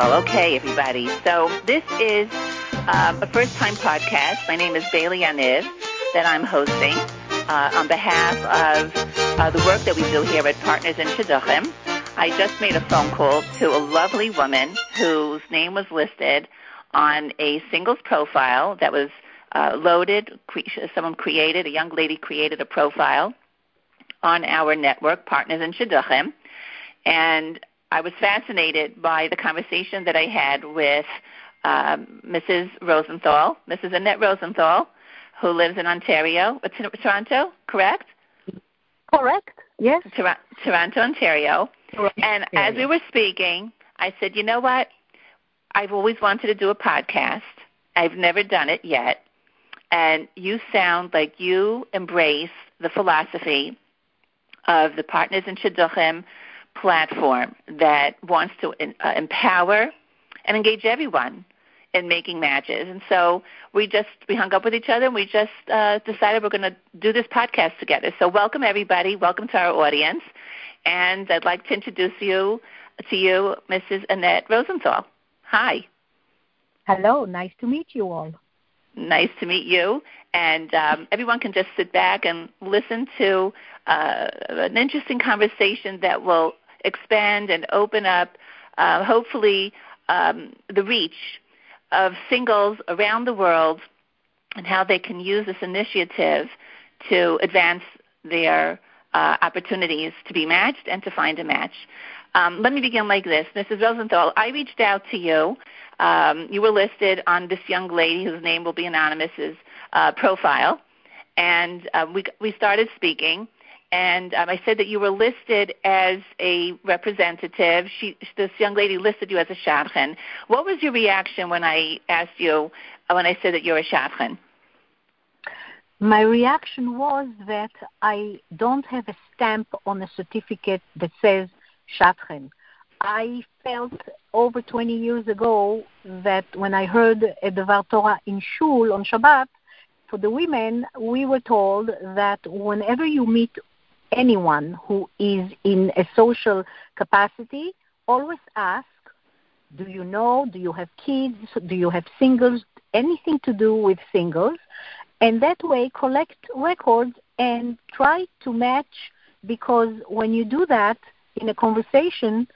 Well, okay, everybody. So this is um, a first-time podcast. My name is Bailey Aniv that I'm hosting uh, on behalf of uh, the work that we do here at Partners in Shidduchim. I just made a phone call to a lovely woman whose name was listed on a singles profile that was uh, loaded. Cre- someone created, a young lady created a profile on our network, Partners in Shidduchim. And I was fascinated by the conversation that I had with um, Mrs. Rosenthal, Mrs. Annette Rosenthal, who lives in Ontario, uh, Toronto, correct? Correct. Yes. Tor- Toronto, Ontario. Correct. And as we were speaking, I said, you know what? I've always wanted to do a podcast. I've never done it yet. And you sound like you embrace the philosophy of the Partners in Shidduchim platform that wants to uh, empower and engage everyone in making matches. And so we just we hung up with each other and we just uh, decided we're going to do this podcast together. So welcome everybody, welcome to our audience, and I'd like to introduce you to you, Mrs. Annette Rosenthal. Hi. Hello, nice to meet you all. Nice to meet you. And um, everyone can just sit back and listen to uh, an interesting conversation that will expand and open up, uh, hopefully, um, the reach of singles around the world and how they can use this initiative to advance their uh, opportunities to be matched and to find a match. Um, let me begin like this. Mrs. Rosenthal, I reached out to you. Um, you were listed on this young lady whose name will be anonymous's uh, profile, and uh, we, we started speaking and um, I said that you were listed as a representative. She, this young lady listed you as a shadchan. What was your reaction when I asked you, uh, when I said that you're a shadchan? My reaction was that I don't have a stamp on a certificate that says shadchan. I felt over 20 years ago that when I heard a Devar Torah in Shul on Shabbat, for the women, we were told that whenever you meet anyone who is in a social capacity, always ask, do you know, do you have kids, do you have singles, anything to do with singles, and that way collect records and try to match because when you do that in a conversation,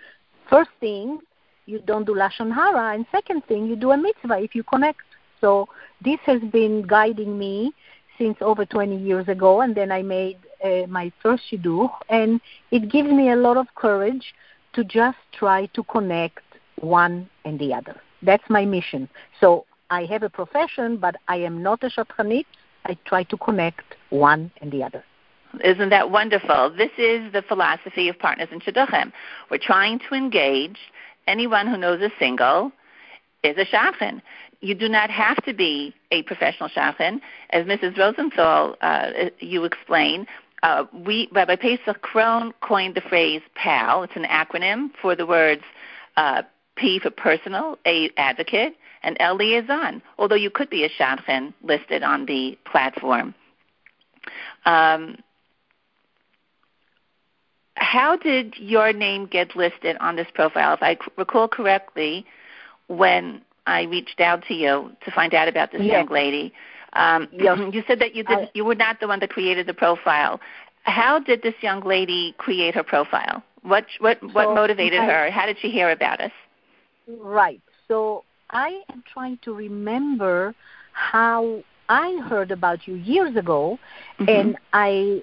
first thing, you don't do lashon hara, and second thing, you do a mitzvah if you connect. So this has been guiding me since over 20 years ago, and then I made uh, my first shidduch, and it gives me a lot of courage to just try to connect one and the other. That's my mission. So I have a profession, but I am not a shadchanit. I try to connect one and the other. Isn't that wonderful? This is the philosophy of Partners in Shidduchim. We're trying to engage anyone who knows a single is a shadchan you do not have to be a professional shadchan. As Mrs. Rosenthal, uh, you explain, uh, we, Rabbi Pesach Krohn coined the phrase PAL. It's an acronym for the words uh, P for personal, A advocate, and L liaison, although you could be a shadchan listed on the platform. Um, how did your name get listed on this profile? If I recall correctly, when I reached out to you to find out about this yes. young lady. Um, yes. You said that you did I, you were not the one that created the profile. How did this young lady create her profile? What what what motivated I, her? How did she hear about us? Right. So I am trying to remember how I heard about you years ago, mm-hmm. and I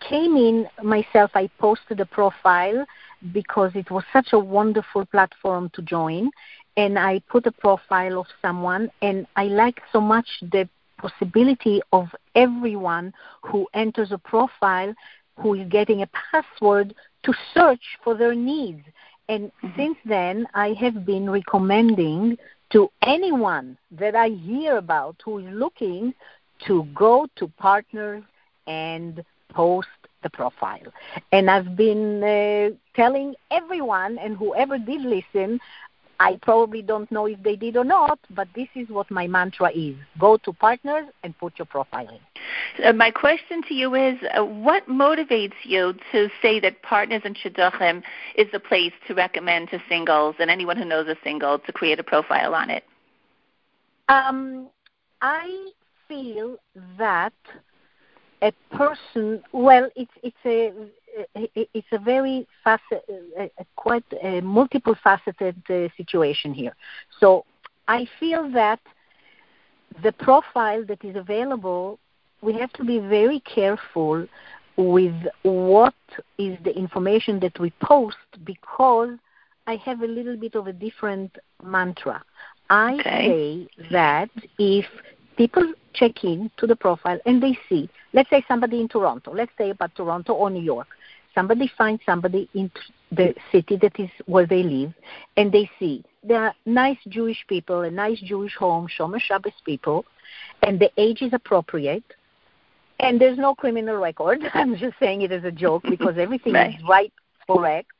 came in myself. I posted a profile because it was such a wonderful platform to join, and I put a profile of someone, and I like so much the possibility of everyone who enters a profile who is getting a password to search for their needs. And mm-hmm. since then, I have been recommending to anyone that I hear about who is looking to go to partners and post the profile. And I've been uh, telling everyone and whoever did listen I probably don't know if they did or not, but this is what my mantra is. Go to partners and put your profile in. Uh, my question to you is uh, what motivates you to say that Partners and Shidduchim is the place to recommend to singles and anyone who knows a single to create a profile on it? Um, I feel that a person, well, it's, it's a it's a very facet, quite a multiple faceted uh, situation here. So I feel that the profile that is available, we have to be very careful with what is the information that we post because I have a little bit of a different mantra. I okay. say that if people check in to the profile and they see, let's say somebody in Toronto, let's say about Toronto or New York, somebody finds somebody in the city that is where they live, and they see there are nice Jewish people, a nice Jewish home, Shomer Shabbos people, and the age is appropriate, and there's no criminal record. I'm just saying it as a joke because everything right. is right, correct.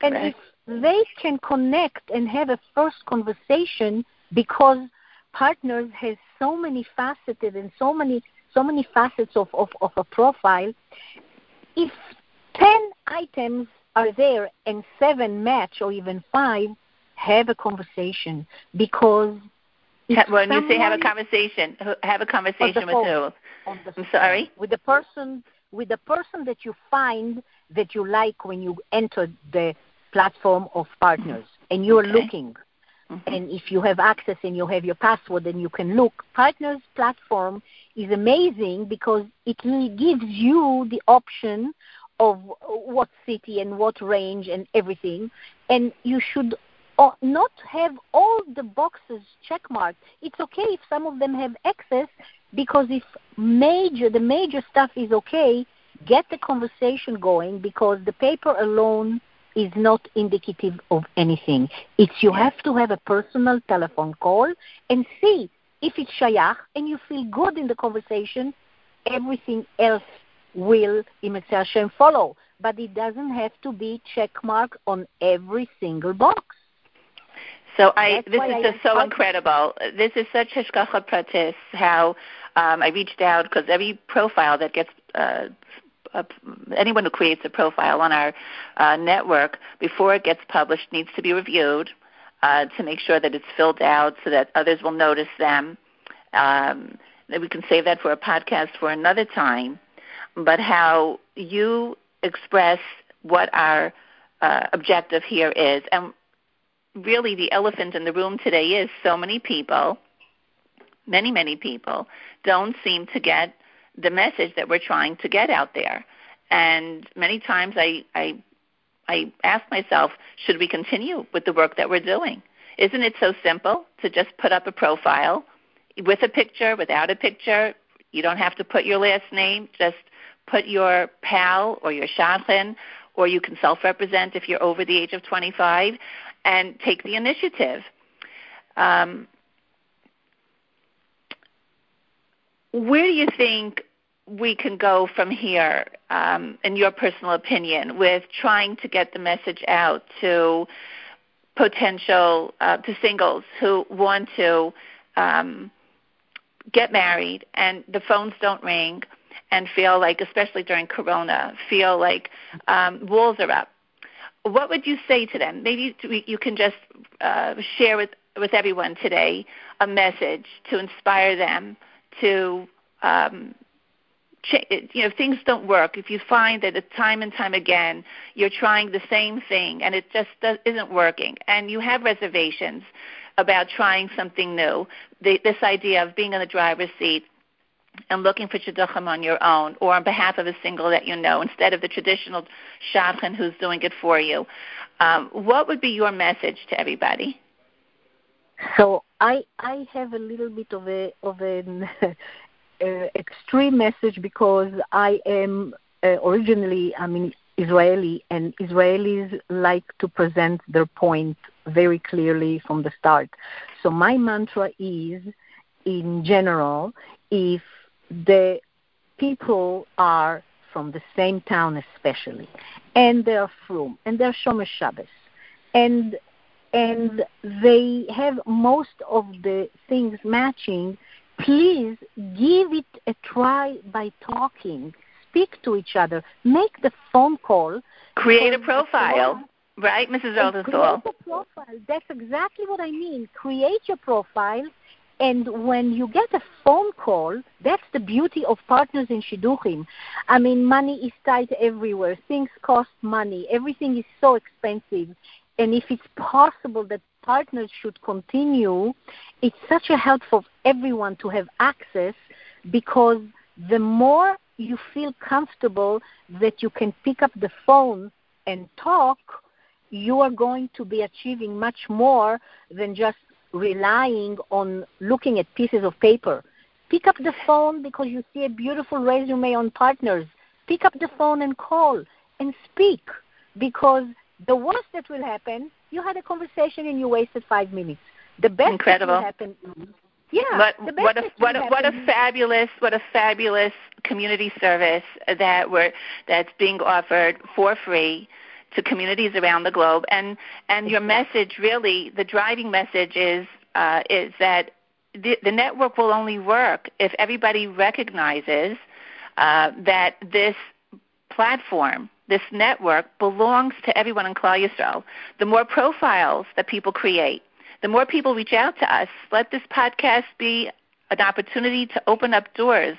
And right. if they can connect and have a first conversation because partners has so many faceted and so many so many facets of, of, of a profile, if 10 items are there and seven match or even five, have a conversation because when you say have a conversation, have a conversation with phone, who? I'm sorry. With the person, with the person that you find that you like when you enter the platform of partners, and you are okay. looking. Mm-hmm. And if you have access and you have your password, then you can look. Partners platform is amazing because it gives you the option of what city and what range and everything. And you should not have all the boxes checkmarked. It's okay if some of them have access because if major the major stuff is okay, get the conversation going because the paper alone is not indicative of anything. It's you have to have a personal telephone call and see if it's shayach and you feel good in the conversation, everything else will Im Yirtzeh Hashem follow. But it doesn't have to be check mark on every single box. So I, this is just so incredible. This is such hashgacha pratis. How um, I reached out because every profile that gets uh, uh, anyone who creates a profile on our uh, network before it gets published needs to be reviewed uh, to make sure that it's filled out so that others will notice them. Um, we can save that for a podcast for another time but how you express what our uh, objective here is. And really, the elephant in the room today is so many people, many, many people, don't seem to get the message that we're trying to get out there. And many times I, I, I ask myself, should we continue with the work that we're doing? Isn't it so simple to just put up a profile with a picture, without a picture? You don't have to put your last name, just put your pal or your shadchan, or you can self-represent if you're over the age of 25, and take the initiative. Um, where do you think we can go from here, um, in your personal opinion, with trying to get the message out to potential uh, to singles who want to um, get married and the phones don't ring and feel like, especially during Corona, feel like um, walls are up. What would you say to them? Maybe you can just uh, share with, with everyone today a message to inspire them to um, you know things don't work if you find that time and time again you're trying the same thing and it just does, isn't working and you have reservations about trying something new the, this idea of being in the driver's seat and looking for shidduchim on your own or on behalf of a single that you know instead of the traditional shadchan who's doing it for you. Um, what would be your message to everybody? So I I have a little bit of a of an extreme message because I am uh, originally I mean Israeli and Israelis like to present their point very clearly from the start. So my mantra is in general if the people are from the same town especially, and they're from, and they're Shomer Shabbos, and and they have most of the things matching, please give it a try by talking. Speak to each other. Make the phone call. Create a profile. Right, Mrs. Rosenthal? Create a profile. That's exactly what I mean. Create your profile and when you get a phone call, that's the beauty of partners in Shidduchim. I mean, money is tight everywhere. Things cost money. Everything is so expensive. And if it's possible that partners should continue, it's such a help for everyone to have access because the more you feel comfortable that you can pick up the phone and talk, you are going to be achieving much more than just relying on looking at pieces of paper. Pick up the phone because you see a beautiful resume on partners. Pick up the phone and call and speak because the worst that will happen, you had a conversation and you wasted five minutes. The best Incredible. that yeah, what, what a what a, what a fabulous what a fabulous community service that we're that's being offered for free to communities around the globe. And and your message really, the driving message is uh, is that the, the network will only work if everybody recognizes uh, that this platform, this network, belongs to everyone in Klal Yisrael. The more profiles that people create, the more people reach out to us. Let this podcast be an opportunity to open up doors.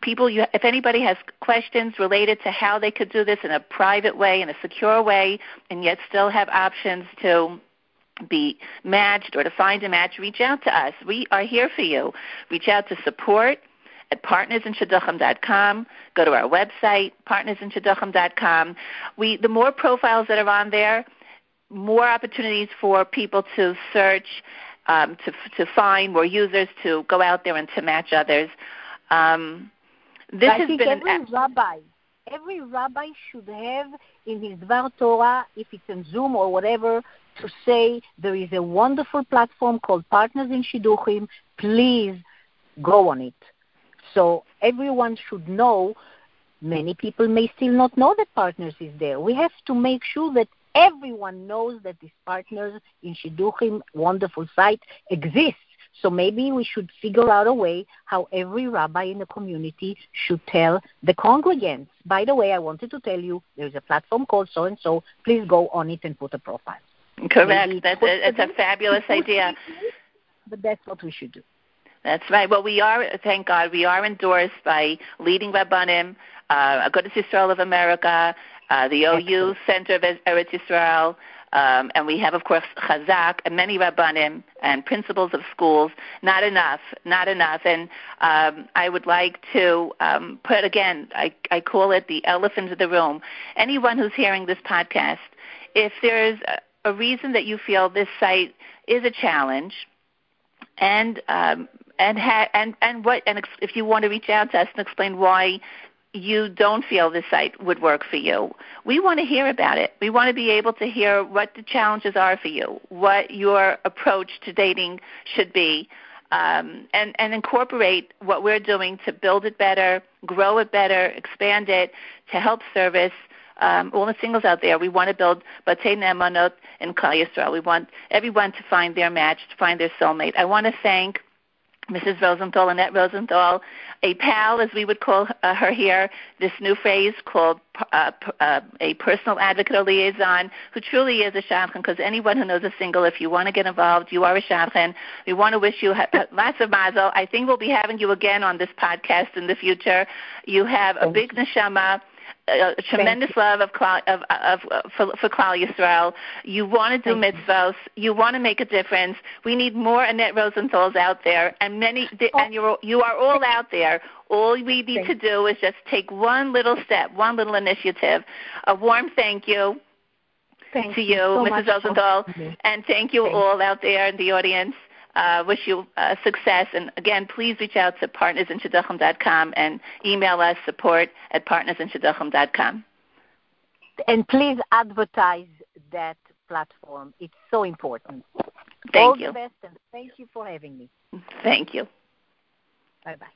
People, you, if anybody has questions related to how they could do this in a private way, in a secure way, and yet still have options to be matched or to find a match, reach out to us. We are here for you. Reach out to support at partnersinshidduchim.com. Go to our website, partnersinshidduchim.com. We, the more profiles that are on there, more opportunities for people to search um, to to find more users to go out there and to match others. Um, this I has think been every an, rabbi, every rabbi should have in his Dvar Torah, if it's in Zoom or whatever, to say there is a wonderful platform called Partners in Shidduchim. Please go on it. So everyone should know. Many people may still not know that Partners is there. We have to make sure that everyone knows that this Partners in Shidduchim wonderful site exists. So maybe we should figure out a way how every rabbi in the community should tell the congregants. By the way, I wanted to tell you there's a platform called so and so. Please go on it and put a profile. Correct. That's a, it's a fabulous idea. But that's what we should do. That's right. Well, we are, thank God, we are endorsed by leading Rabbanim, uh, Agudas Yisrael of America, uh, the OU Center of Eretz Yisrael, um, and we have, of course, Chazak and many Rabbanim and principals of schools. Not enough, not enough. And um, I would like to um, put again, I, I call it the elephant in the room. Anyone who's hearing this podcast, if there's a, a reason that you feel this site is a challenge, and um, and ha- and and what and if you want to reach out to us and explain why you don't feel the site would work for you. We want to hear about it. We want to be able to hear what the challenges are for you, what your approach to dating should be, um, and, and incorporate what we're doing to build it better, grow it better, expand it, to help service um, all the singles out there. We want to build Batei Ne'emanot and Klal Yisrael. We want everyone to find their match, to find their soulmate. I want to thank Mrs. Rosenthal, Annette Rosenthal, a pal, as we would call uh, her here, this new phrase called uh, uh, a personal advocate or liaison, who truly is a shadchan, because anyone who knows a single, if you want to get involved, you are a shadchan. We want to wish you ha- lots of mazel. I think we'll be having you again on this podcast in the future. You have a big neshama Uh, a, tremendous love of, of, of, for, for Klal Yisrael. You want to do Thank mitzvahs. You. you want to make a difference. We need more Annette Rosenthals out there, and many, Oh. and you're you are all out there. All we need Thank to do is just take one little step, one little initiative. A warm thank you Thank to you, so Mrs. much Rosenthal, and thank you Thank all out there in the audience. Uh, wish you uh, success. And again, please reach out to partnersinshidduchim.com and email us support at partnersinshidduchim.com. And please advertise that platform. It's so important. Thank All you. the best, and thank you for having me. Thank you. Bye bye.